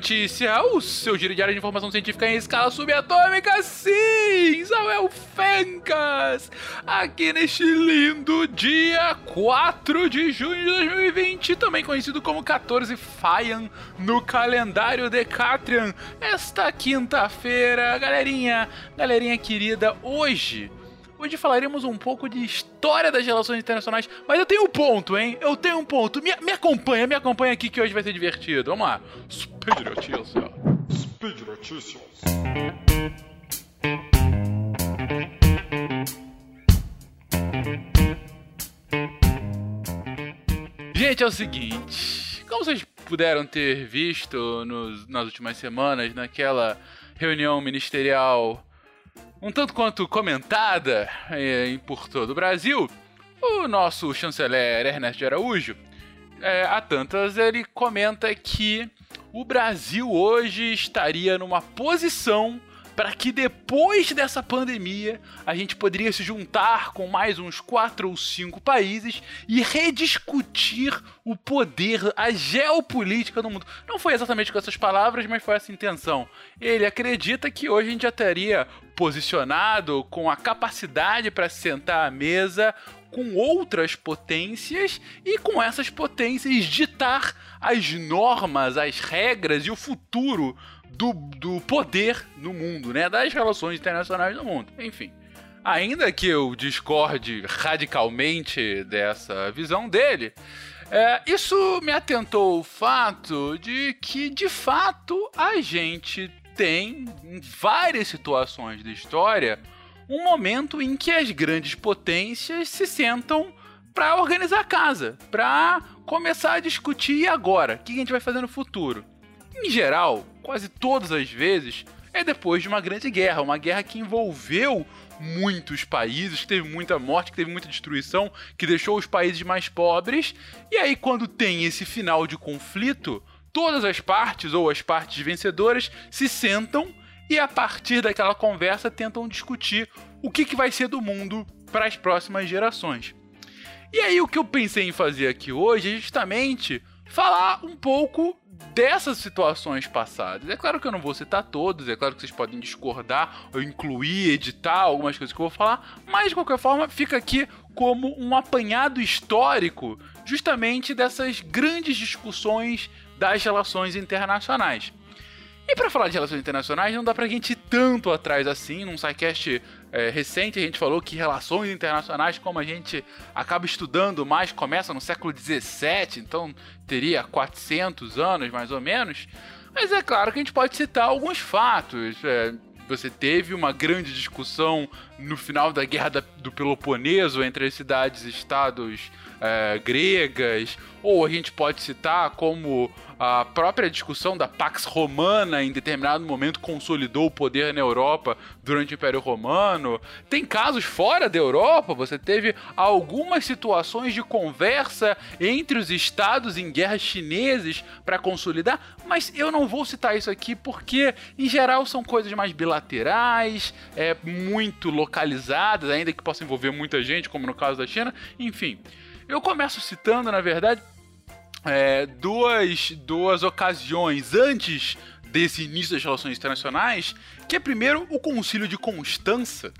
Notícia, o seu giro diário de informação científica em escala subatômica, sim! Samuel Fencas! Aqui neste lindo dia 4 de junho de 2020, também conhecido como 14 Faian no calendário Decatrian. Esta quinta-feira, galerinha, galerinha querida, hoje Hoje falaremos um pouco de história das relações internacionais, mas eu tenho um ponto, hein? Eu tenho um ponto. Me, me acompanha, me acompanha aqui que hoje vai ser divertido. Vamos lá. Speed Notícias. Speed Notícias. Gente, é o seguinte. Como vocês puderam ter visto nos, nas últimas semanas, naquela reunião ministerial um tanto quanto comentada eh, por todo o Brasil, o nosso chanceler Ernesto Araújo, é, há tantas, ele comenta que o Brasil hoje estaria numa posição para que depois dessa pandemia a gente poderia se juntar com mais uns quatro ou cinco países e rediscutir o poder, a geopolítica no mundo. Não foi exatamente com essas palavras, mas foi essa intenção. Ele acredita que hoje a gente já teria posicionado com a capacidade para sentar à mesa com outras potências e com essas potências ditar as normas, as regras e o futuro do, do poder no mundo, né? Das relações internacionais no mundo. Enfim. Ainda que eu discorde radicalmente dessa visão dele, é, isso me atentou o fato de que, de fato, a gente tem, em várias situações da história, um momento em que as grandes potências se sentam para organizar a casa, para começar a discutir agora, o que a gente vai fazer no futuro. Em geral, quase todas as vezes, é depois de uma grande guerra, uma guerra que envolveu muitos países, que teve muita morte, que teve muita destruição, que deixou os países mais pobres. E aí, quando tem esse final de conflito, todas as partes ou as partes vencedoras se sentam e a partir daquela conversa tentam discutir o que, que vai ser do mundo para as próximas gerações. E aí o que eu pensei em fazer aqui hoje é justamente falar um pouco dessas situações passadas. É claro que eu não vou citar todos, é claro que vocês podem discordar ou incluir, editar algumas coisas que eu vou falar, mas de qualquer forma fica aqui como um apanhado histórico justamente dessas grandes discussões das relações internacionais. E para falar de relações internacionais, não dá pra gente ir tanto atrás assim. Num sidecast é, recente, a gente falou que relações internacionais, como a gente acaba estudando mais, começa no século XVII, então teria 400 anos mais ou menos. Mas é claro que a gente pode citar alguns fatos. É, você teve uma grande discussão no final da Guerra do Peloponeso entre as cidades-estados é, gregas, ou a gente pode citar como a própria discussão da Pax Romana em determinado momento consolidou o poder na Europa durante o Império Romano. Tem casos fora da Europa, você teve algumas situações de conversa entre os estados em guerras chineses para consolidar, mas eu não vou citar isso aqui porque, em geral, são coisas mais bilaterais, é, muito localizadas, ainda que possa envolver muita gente, como no caso da China. Enfim, eu começo citando, na verdade, é, duas, duas ocasiões antes desse início das relações internacionais, que é primeiro o Concílio de Constança,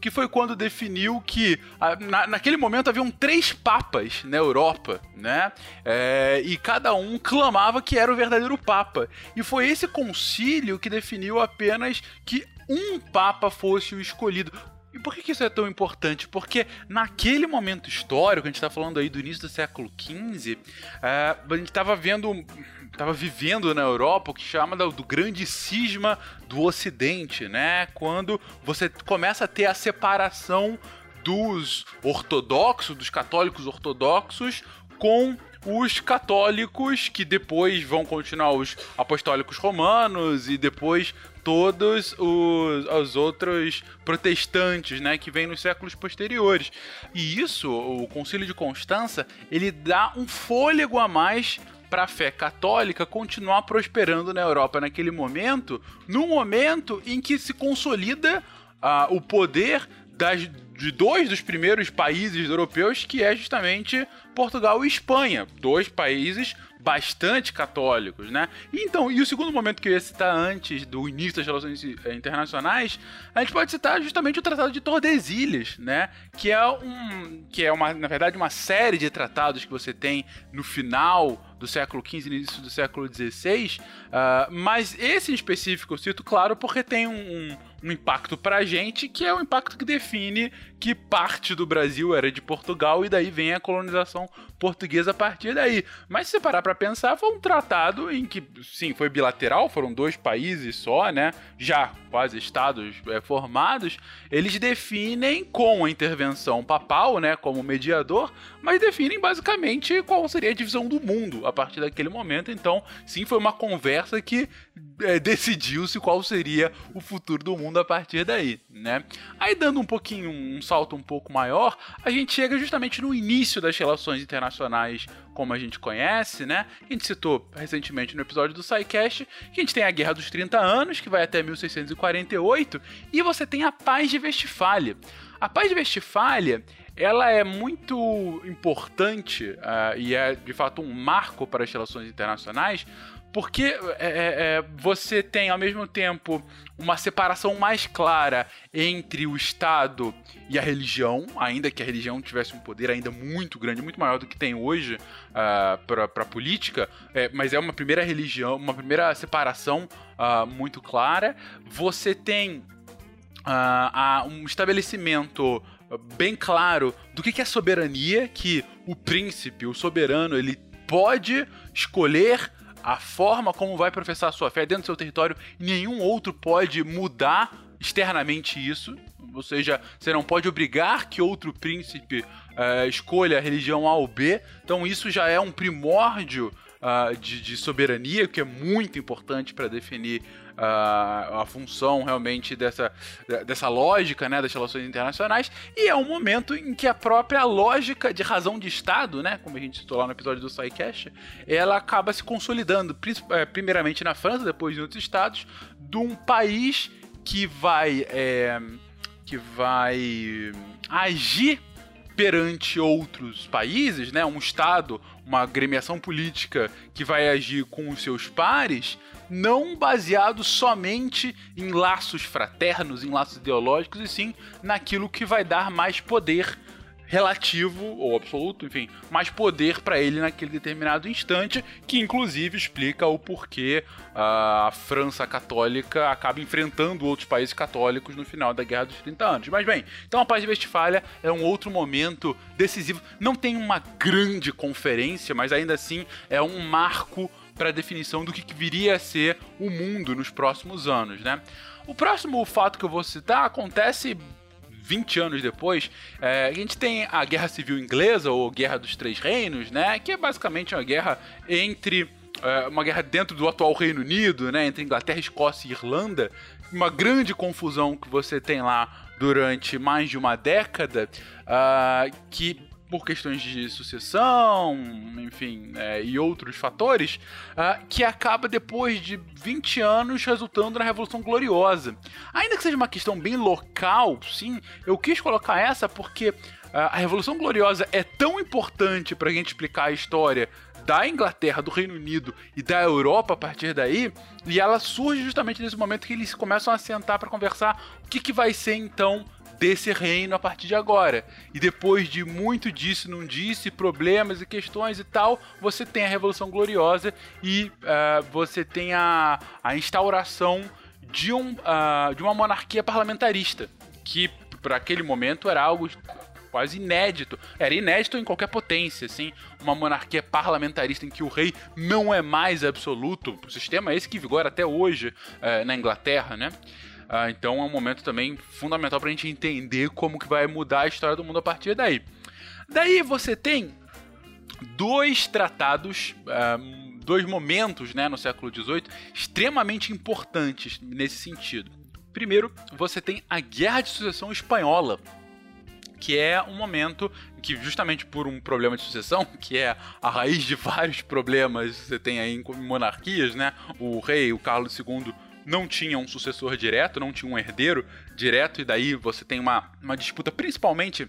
que foi quando definiu que na, naquele momento haviam três papas na Europa, né? É, e cada um clamava que era o verdadeiro papa. E foi esse concílio que definiu apenas que um papa fosse o escolhido. E por que isso é tão importante? Porque naquele momento histórico, a gente está falando aí do início do século XV, é, a gente estava vendo, estava vivendo na Europa o que chama do, do grande cisma do Ocidente, né? Quando você começa a ter a separação dos ortodoxos, dos católicos ortodoxos, com os católicos, que depois vão continuar os apostólicos romanos e depois todos os, os outros protestantes, né, que vêm nos séculos posteriores. E isso, o Concílio de Constança, ele dá um fôlego a mais para a fé católica continuar prosperando na Europa naquele momento, no momento em que se consolida uh, o poder das, de dois dos primeiros países europeus, que é justamente Portugal e Espanha, dois países bastante católicos, né? Então, e o segundo momento que eu ia citar antes do início das relações eh, internacionais, a gente pode citar justamente o Tratado de Tordesilhas, né? Que é um, que é uma, na verdade, uma série de tratados que você tem no final do século XV início do século XVI, uh, mas esse em específico eu cito, claro, porque tem um, um impacto pra gente, que é o impacto que define que parte do Brasil era de Portugal e daí vem a colonização portuguesa a partir daí. Mas se parar pra pensar, foi um tratado em que, sim, foi bilateral, foram dois países só, né? Já quase estados é, formados, eles definem com a intervenção papal, né, como mediador, mas definem basicamente qual seria a divisão do mundo a partir daquele momento. Então, sim, foi uma conversa que é, decidiu-se qual seria o futuro do mundo a partir daí, né? Aí dando um pouquinho, um salto um pouco maior, a gente chega justamente no início das relações internacionais como a gente conhece, né? A gente citou recentemente no episódio do SciCast que a gente tem a Guerra dos 30 Anos, que vai até 1648, e você tem a Paz de Westfália. A Paz de Westfália ela é muito importante uh, e é de fato um marco para as relações internacionais, porque é, é, é, você tem ao mesmo tempo uma separação mais clara entre o Estado e a religião, ainda que a religião tivesse um poder ainda muito grande, muito maior do que tem hoje uh, para a política, é, mas é uma primeira religião, uma primeira separação uh, muito clara. Você tem uh, um estabelecimento bem claro do que é soberania, que o príncipe, o soberano, ele pode escolher a forma como vai professar a sua fé dentro do seu território, nenhum outro pode mudar externamente isso. Ou seja, você não pode obrigar que outro príncipe uh, escolha a religião A ou B. Então, isso já é um primórdio uh, de, de, soberania, que é muito importante para definir uh, a função realmente dessa, dessa lógica né, das relações internacionais, e é um momento em que a própria lógica de razão de Estado, né, como a gente citou lá no episódio do SciCast, ela acaba se consolidando, eh, primeiramente na França, depois em outros estados, de um país que vai, é, que vai agir perante outros países, né, um Estado, uma agremiação política que vai agir com os seus pares, não baseado somente em laços fraternos, em laços ideológicos, e sim naquilo que vai dar mais poder relativo ou absoluto, enfim, mais poder para ele naquele determinado instante, que inclusive explica o porquê a França católica acaba enfrentando outros países católicos no final da Guerra dos 30 Anos. Mas bem, então a Paz de Westfália é um outro momento decisivo. Não tem uma grande conferência, mas ainda assim é um marco para a definição do que, viria a ser o mundo nos próximos anos, né? O próximo fato que eu vou citar acontece 20 anos depois, é, a gente tem a Guerra Civil Inglesa, ou Guerra dos Três Reinos, né? Que é basicamente uma guerra entre. É, uma guerra dentro do atual Reino Unido, né? Entre Inglaterra, Escócia e Irlanda. Uma grande confusão que você tem lá durante mais de uma década, uh, que por questões de sucessão, enfim, é, e outros fatores, uh, que acaba depois de 20 anos resultando na Revolução Gloriosa. Ainda que seja uma questão bem local, sim, eu quis colocar essa porque uh, a Revolução Gloriosa é tão importante para a gente explicar a história da Inglaterra, do Reino Unido e da Europa a partir daí, e ela surge justamente nesse momento que eles começam a sentar para conversar o que, que vai ser então desse reino a partir de agora. E depois de muito disso, não disse, problemas e questões e tal, você tem a Revolução Gloriosa e uh, você tem a, a instauração de, um, uh, de uma monarquia parlamentarista, que para aquele momento era algo quase inédito. Era inédito em qualquer potência, assim, uma monarquia parlamentarista em que o rei não é mais absoluto. O sistema é esse que vigora até hoje uh, na Inglaterra, né? Ah, então é um momento também fundamental para a gente entender como que vai mudar a história do mundo a partir daí. Daí você tem dois tratados, ah, dois momentos né, no século XVIII extremamente importantes nesse sentido. Primeiro, você tem a Guerra de Sucessão Espanhola, que é um momento que, justamente por um problema de sucessão, que é a raiz de vários problemas que você tem aí em monarquias, né? O rei, o Carlos II, não tinha um sucessor direto, não tinha um herdeiro direto, e daí você tem uma, uma disputa, principalmente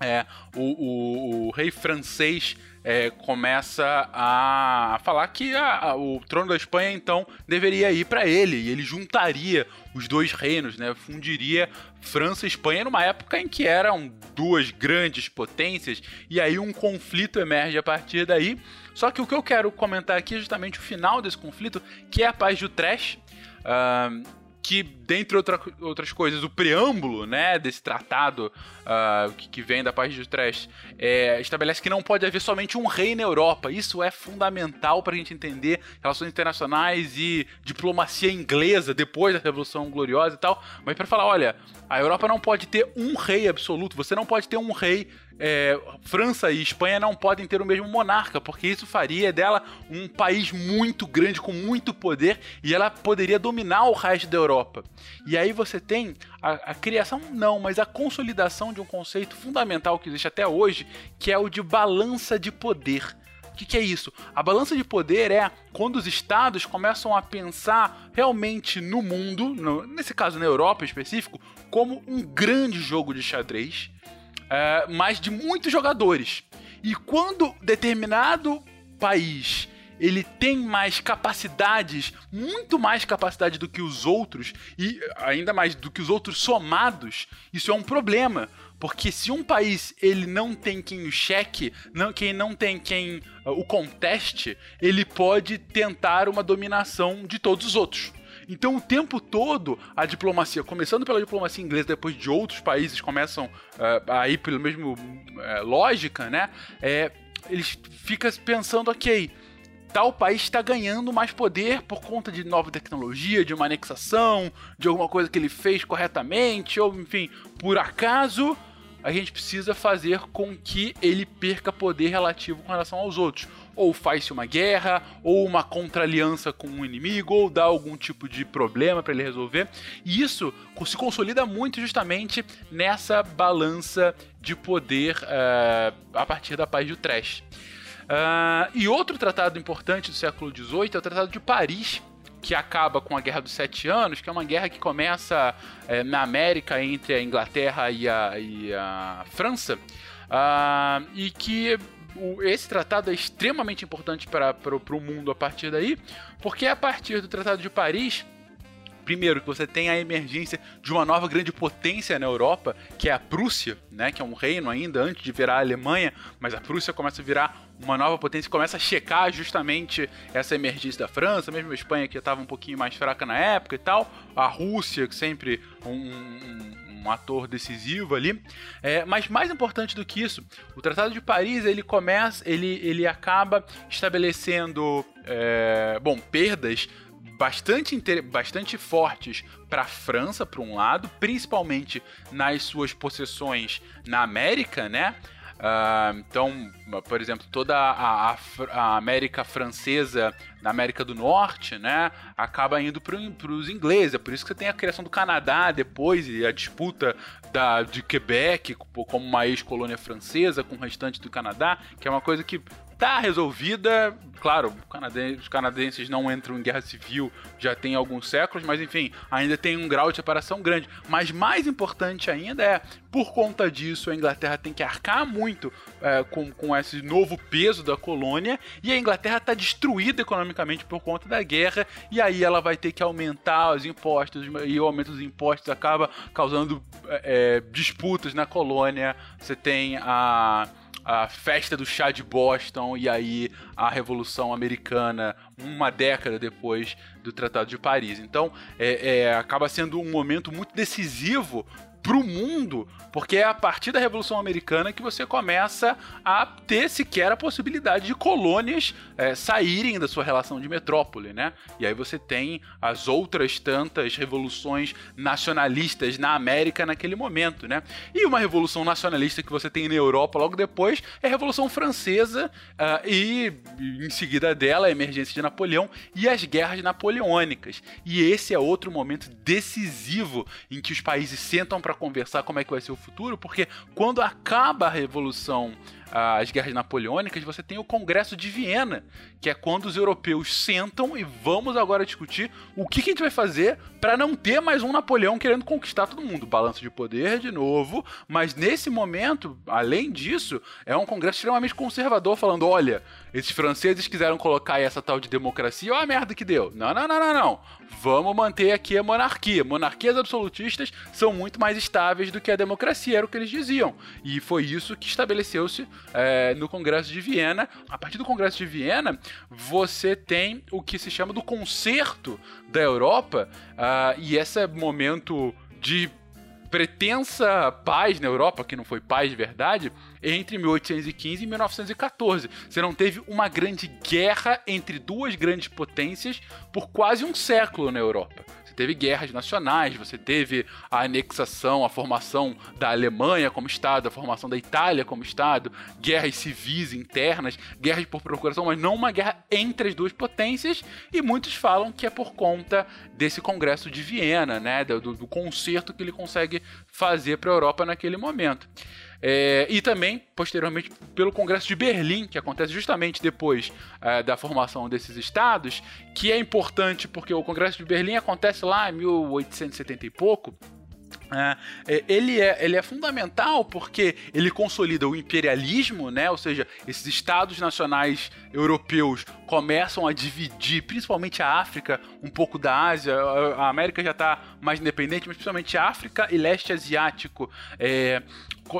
é, o, o, o rei francês é, começa a falar que a, a, o trono da Espanha então deveria ir para ele e ele juntaria os dois reinos, né? Fundiria França e Espanha numa época em que eram duas grandes potências e aí um conflito emerge a partir daí. Só que o que eu quero comentar aqui é justamente o final desse conflito, que é a paz de Utrecht. Uh, que, dentre outra, outras coisas, o preâmbulo né, desse tratado uh, que, que, vem da parte de Utrecht é, estabelece que não pode haver somente um rei na Europa. Isso é fundamental para a gente entender relações internacionais e diplomacia inglesa depois da Revolução Gloriosa e tal. Mas para falar, olha, a Europa não pode ter um rei absoluto, você não pode ter um rei é, França e Espanha não podem ter o mesmo monarca, porque isso faria dela um país muito grande, com muito poder, e ela poderia dominar o resto da Europa. E aí você tem a, a criação, não, mas a consolidação de um conceito fundamental que existe até hoje, que é o de balança de poder. O que, que, é isso? A balança de poder é quando os estados começam a pensar realmente no mundo, no, nesse caso na Europa em específico, como um grande jogo de xadrez é, mas de muitos jogadores. E quando determinado país ele tem mais capacidades, muito mais capacidade do que os outros, e ainda mais do que os outros somados, isso é um problema. Porque se um país ele não tem quem o cheque, não, quem não tem quem uh, o conteste, ele pode tentar uma dominação de todos os outros. Então, o tempo todo, a diplomacia, começando pela diplomacia inglesa, depois de outros países começam uh, a ir pelo mesmo uh, lógica, né? É, eles ficam pensando, ok, tal país está ganhando mais poder por conta de nova tecnologia, de uma anexação, de alguma coisa que ele fez corretamente, ou enfim, por acaso a gente precisa fazer com que ele perca poder relativo com relação aos outros ou faz-se uma guerra, ou uma contra-aliança com um inimigo, ou dá algum tipo de problema para ele resolver. E isso se consolida muito justamente nessa balança de poder uh, a partir da paz de Utrecht. Uh, e outro tratado importante do século XVIII é o Tratado de Paris, que acaba com a Guerra dos Sete Anos, que é uma guerra que começa é, na América entre a Inglaterra e a, e a França, uh, e que o, esse tratado é extremamente importante para o mundo a partir daí, porque a partir do Tratado de Paris primeiro, que você tem a emergência de uma nova grande potência na Europa, que é a Prússia, né, que é um reino ainda antes de virar a Alemanha, mas a Prússia começa a virar uma nova potência começa a checar justamente essa emergência da França, mesmo a Espanha que estava um pouquinho mais fraca na época e tal, a Rússia, que sempre um, um um ator decisivo ali. É, mas mais importante do que isso, o Tratado de Paris ele começa, ele, ele acaba estabelecendo, é, bom, perdas bastante, bastante fortes para a França, por um lado, principalmente nas suas possessões na América, né? Uh, então, por exemplo, toda a, a, a, América Francesa na América do Norte, né, acaba indo para os ingleses. É por isso que você tem a criação do Canadá depois e a disputa da, de Quebec como uma ex-colônia francesa com o restante do Canadá, que é uma coisa que tá resolvida. Claro, os canadenses não entram em guerra civil já tem alguns séculos, mas enfim, ainda tem um grau de separação grande. Mas mais importante ainda é, por conta disso, a Inglaterra tem que arcar muito é, com, com esse novo peso da colônia e a Inglaterra está destruída economicamente por conta da guerra e aí ela vai ter que aumentar os impostos e o aumento dos impostos acaba causando é, disputas na colônia. Você tem a a festa do chá de Boston e aí a Revolução Americana uma década depois do Tratado de Paris. Então, é, é, acaba sendo um momento muito decisivo para o mundo, porque é a partir da Revolução Americana que você começa a ter sequer a possibilidade de colônias é, saírem da sua relação de metrópole, né? E aí você tem as outras tantas revoluções nacionalistas na América naquele momento, né? E uma revolução nacionalista que você tem na Europa logo depois é a Revolução Francesa uh, e em seguida dela a emergência de Napoleão e as guerras napoleônicas. E esse é outro momento decisivo em que os países sentam para para conversar como é que vai ser o futuro, porque quando acaba a revolução as guerras napoleônicas, você tem o Congresso de Viena, que é quando os europeus sentam e vamos agora discutir o que, que a gente vai fazer para não ter mais um Napoleão querendo conquistar todo mundo. Balanço de poder de novo, mas nesse momento, além disso, é um Congresso extremamente conservador falando: olha, esses franceses quiseram colocar essa tal de democracia, olha a merda que deu. Não, não, não, não, não. Vamos manter aqui a monarquia. Monarquias absolutistas são muito mais estáveis do que a democracia, era o que eles diziam. E foi isso que estabeleceu-se é, no Congresso de Viena. A partir do Congresso de Viena, você tem o que se chama do concerto da Europa, uh, e esse momento de pretensa paz na Europa, que não foi paz de verdade, entre 1815 e 1914. Você não teve uma grande guerra entre duas grandes potências por quase um século na Europa. Teve guerras nacionais, você teve a anexação, a formação da Alemanha como Estado, a formação da Itália como Estado, guerras civis internas, guerras por procuração, mas não uma guerra entre as duas potências, e muitos falam que é por conta desse Congresso de Viena, né, do, do concerto que ele consegue fazer para a Europa naquele momento. É, e também, posteriormente, pelo Congresso de Berlim, que acontece justamente depois é, da formação desses estados, que é importante porque o Congresso de Berlim acontece lá em 1870 e pouco, é, é, ele, é, ele é fundamental porque ele consolida o imperialismo, né? ou seja, esses estados nacionais europeus começam a dividir, principalmente a África, um pouco da Ásia, a América já está mais independente, mas principalmente a África e leste asiático. É,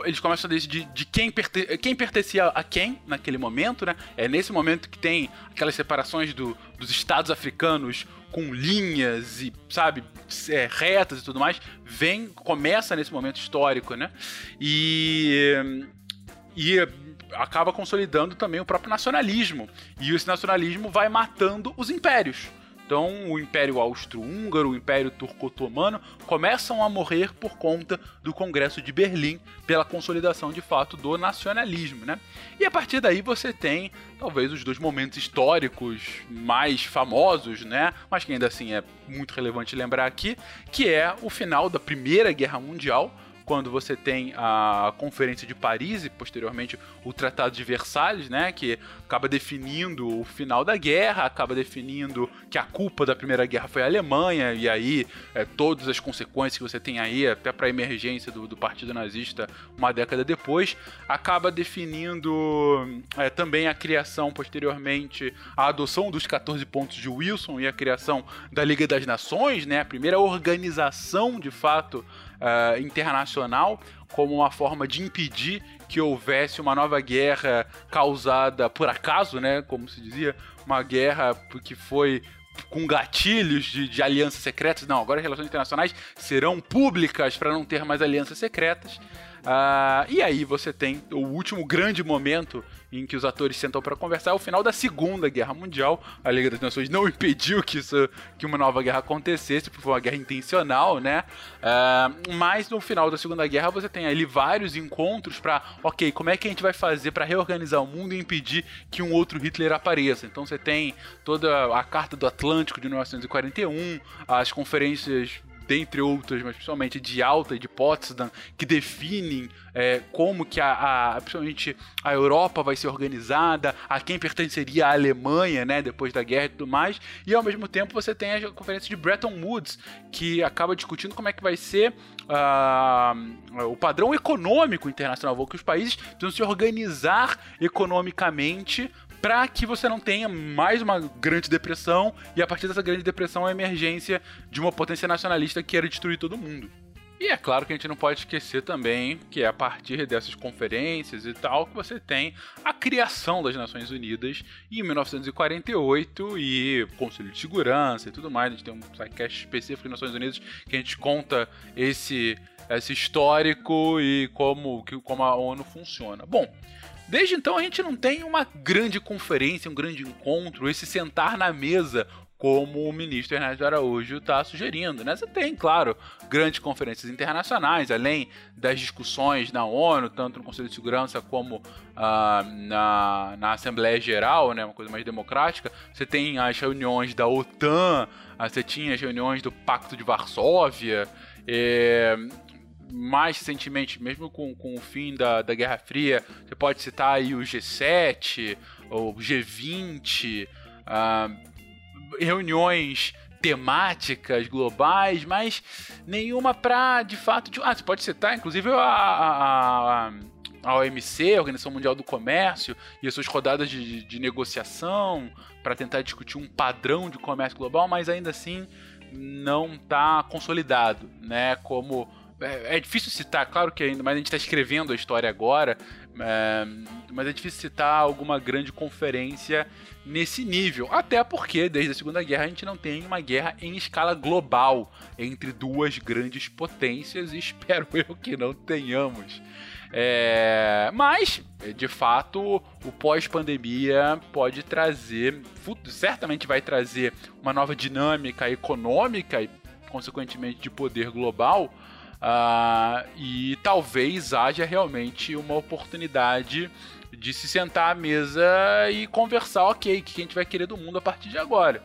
eles começam a decidir de quem, perte quem pertencia a quem naquele momento, né? É nesse momento que tem aquelas separações do, dos estados africanos com linhas e, sabe, é, retas e tudo mais, vem, começa nesse momento histórico, né? E. E acaba consolidando também o próprio nacionalismo. E esse nacionalismo vai matando os impérios. Então, o Império Austro-Húngaro, o Império Turco-Otomano começam a morrer por conta do Congresso de Berlim, pela consolidação de fato do nacionalismo, né? E a partir daí você tem talvez os dois momentos históricos mais famosos, né? Mas que ainda assim é muito relevante lembrar aqui, que é o final da Primeira Guerra Mundial, quando você tem a Conferência de Paris e posteriormente o Tratado de Versalhes, né, que acaba definindo o final da guerra, acaba definindo que a culpa da Primeira Guerra foi a Alemanha e aí é, todas as consequências que você tem aí até para a emergência do, do, Partido Nazista uma década depois, acaba definindo é, também a criação posteriormente a adoção dos 14 pontos de Wilson e a criação da Liga das Nações, né, a primeira organização de fato uh, internacional como uma forma de impedir que houvesse uma nova guerra causada por acaso, né? Como se dizia, uma guerra que foi com gatilhos de, de alianças secretas. Não, agora as relações internacionais serão públicas para não ter mais alianças secretas. Uh, e aí você tem o último grande momento em que os atores sentam para conversar, é o final da Segunda Guerra Mundial. A Liga das Nações não impediu que, isso, que uma nova guerra acontecesse, porque foi uma guerra intencional, né? Uh, mas no final da Segunda Guerra você tem ali vários encontros para, ok, como é que a gente vai fazer para reorganizar o mundo e impedir que um outro Hitler apareça? Então você tem toda a Carta do Atlântico de 1941, as conferências dentre outras, mas principalmente de Alta e de Potsdam, que definem é, como que a, a, principalmente a Europa vai ser organizada, a quem pertenceria a Alemanha, né, depois da guerra e tudo mais, e ao mesmo tempo você tem a conferência de Bretton Woods, que acaba discutindo como é que vai ser uh, o padrão econômico internacional, que os países precisam se organizar economicamente para que você não tenha mais uma grande depressão e a partir dessa grande depressão a emergência de uma potência nacionalista que queira destruir todo mundo. E é claro que a gente não pode esquecer também que é a partir dessas conferências e tal que você tem a criação das Nações Unidas em 1948 e Conselho de Segurança e tudo mais. A gente tem um sidecast específico das Nações Unidas que a gente conta esse, esse histórico e como, como a ONU funciona. Bom, Desde então a gente não tem uma grande conferência, um grande encontro, esse sentar na mesa como o ministro Ernesto Araújo está sugerindo. Né? Você tem, claro, grandes conferências internacionais, além das discussões na ONU, tanto no Conselho de Segurança como ah, na, na Assembleia Geral, né? uma coisa mais democrática. Você tem as reuniões da OTAN, ah, você tinha as reuniões do Pacto de Varsóvia. É, mais recentemente, mesmo com, com o fim da, da Guerra Fria, você pode citar aí o G7, ou G20, ah, reuniões temáticas globais, mas nenhuma para de fato. De, ah, você pode citar, inclusive, a, a, a, a OMC, a Organização Mundial do Comércio, e as suas rodadas de, de negociação para tentar discutir um padrão de comércio global, mas ainda assim não está consolidado, né? Como é, é, difícil citar, claro que ainda, mas a gente está escrevendo a história agora, é, mas é difícil citar alguma grande conferência nesse nível. Até porque, desde a Segunda Guerra, a gente não tem uma guerra em escala global entre duas grandes potências e espero eu que não tenhamos. É, mas, de fato, o pós-pandemia pode trazer, certamente vai trazer uma nova dinâmica econômica e, consequentemente, de poder global. Uh, e talvez haja realmente uma oportunidade de se sentar à mesa e conversar, ok, o que a gente vai querer do mundo a partir de agora.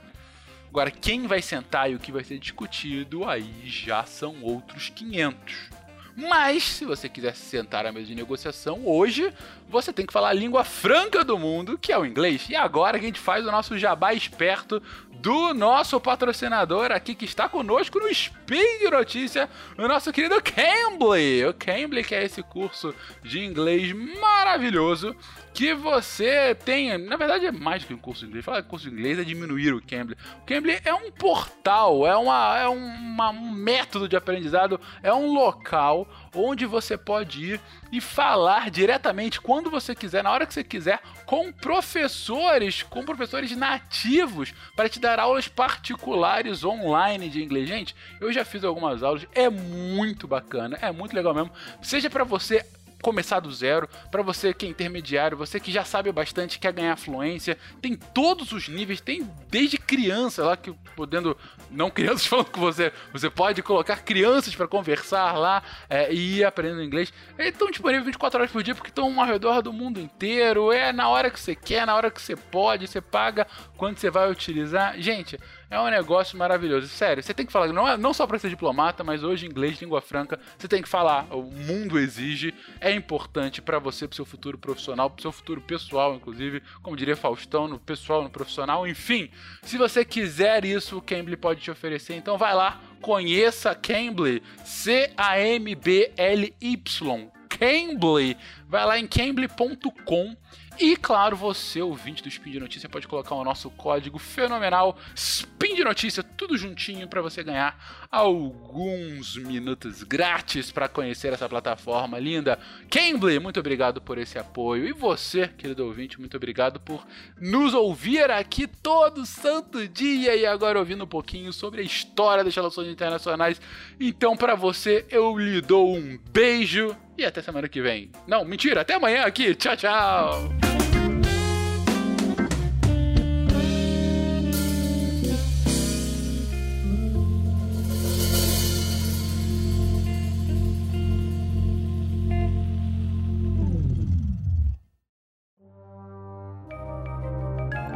Agora, quem vai sentar e o que vai ser discutido, aí já são outros 500. Mas, se você quiser se sentar à mesa de negociação, hoje você tem que falar a língua franca do mundo, que é o inglês. E agora a gente faz o nosso jabá esperto do nosso patrocinador aqui que está conosco no Speed Notícia, o nosso querido Cambly. O Cambly que é esse curso de inglês maravilhoso que você tem, na verdade é mais que um curso de inglês, falar curso de inglês é diminuir o Cambly. O Cambly é um portal, é, uma, é uma, um método de aprendizado, é um local onde você pode ir e falar diretamente quando você quiser, na hora que você quiser, com professores, com professores nativos, para te dar aulas particulares online de inglês. Gente, eu já fiz algumas aulas, é muito bacana, é muito legal mesmo. Seja para você começar do zero, para você que é intermediário, você que já sabe bastante, quer ganhar fluência, tem todos os níveis, tem desde criança lá que podendo não crianças falando com você, você pode colocar crianças para conversar lá é, e ir aprendendo inglês. Estão disponíveis 24 horas por dia porque estão ao redor do mundo inteiro, é na hora que você quer, na hora que você pode, você paga quando você vai utilizar. Gente, é um negócio maravilhoso. Sério, você tem que falar, não, é, não só para ser diplomata, mas hoje inglês, língua franca, você tem que falar. O mundo exige, é importante para você, pro seu futuro profissional, pro seu futuro pessoal, inclusive, como diria Faustão, no pessoal, no profissional, enfim. Se você quiser isso, o Cambly pode te oferecer. Então vai lá, conheça Cambly, C-A-M-B-L-Y. Cambly, vai lá em cambly.com e claro, você, ouvinte do Spin de Notícia, pode colocar o nosso código fenomenal Spin de Notícia, tudo juntinho para você ganhar alguns minutos grátis para conhecer essa plataforma linda. Cambly, muito obrigado por esse apoio. E você, querido ouvinte, muito obrigado por nos ouvir aqui todo santo dia e agora ouvindo um pouquinho sobre a história das relações internacionais. Então, para você, eu lhe dou um beijo e até semana que vem. Não, mentira, até amanhã aqui. Tchau, tchau.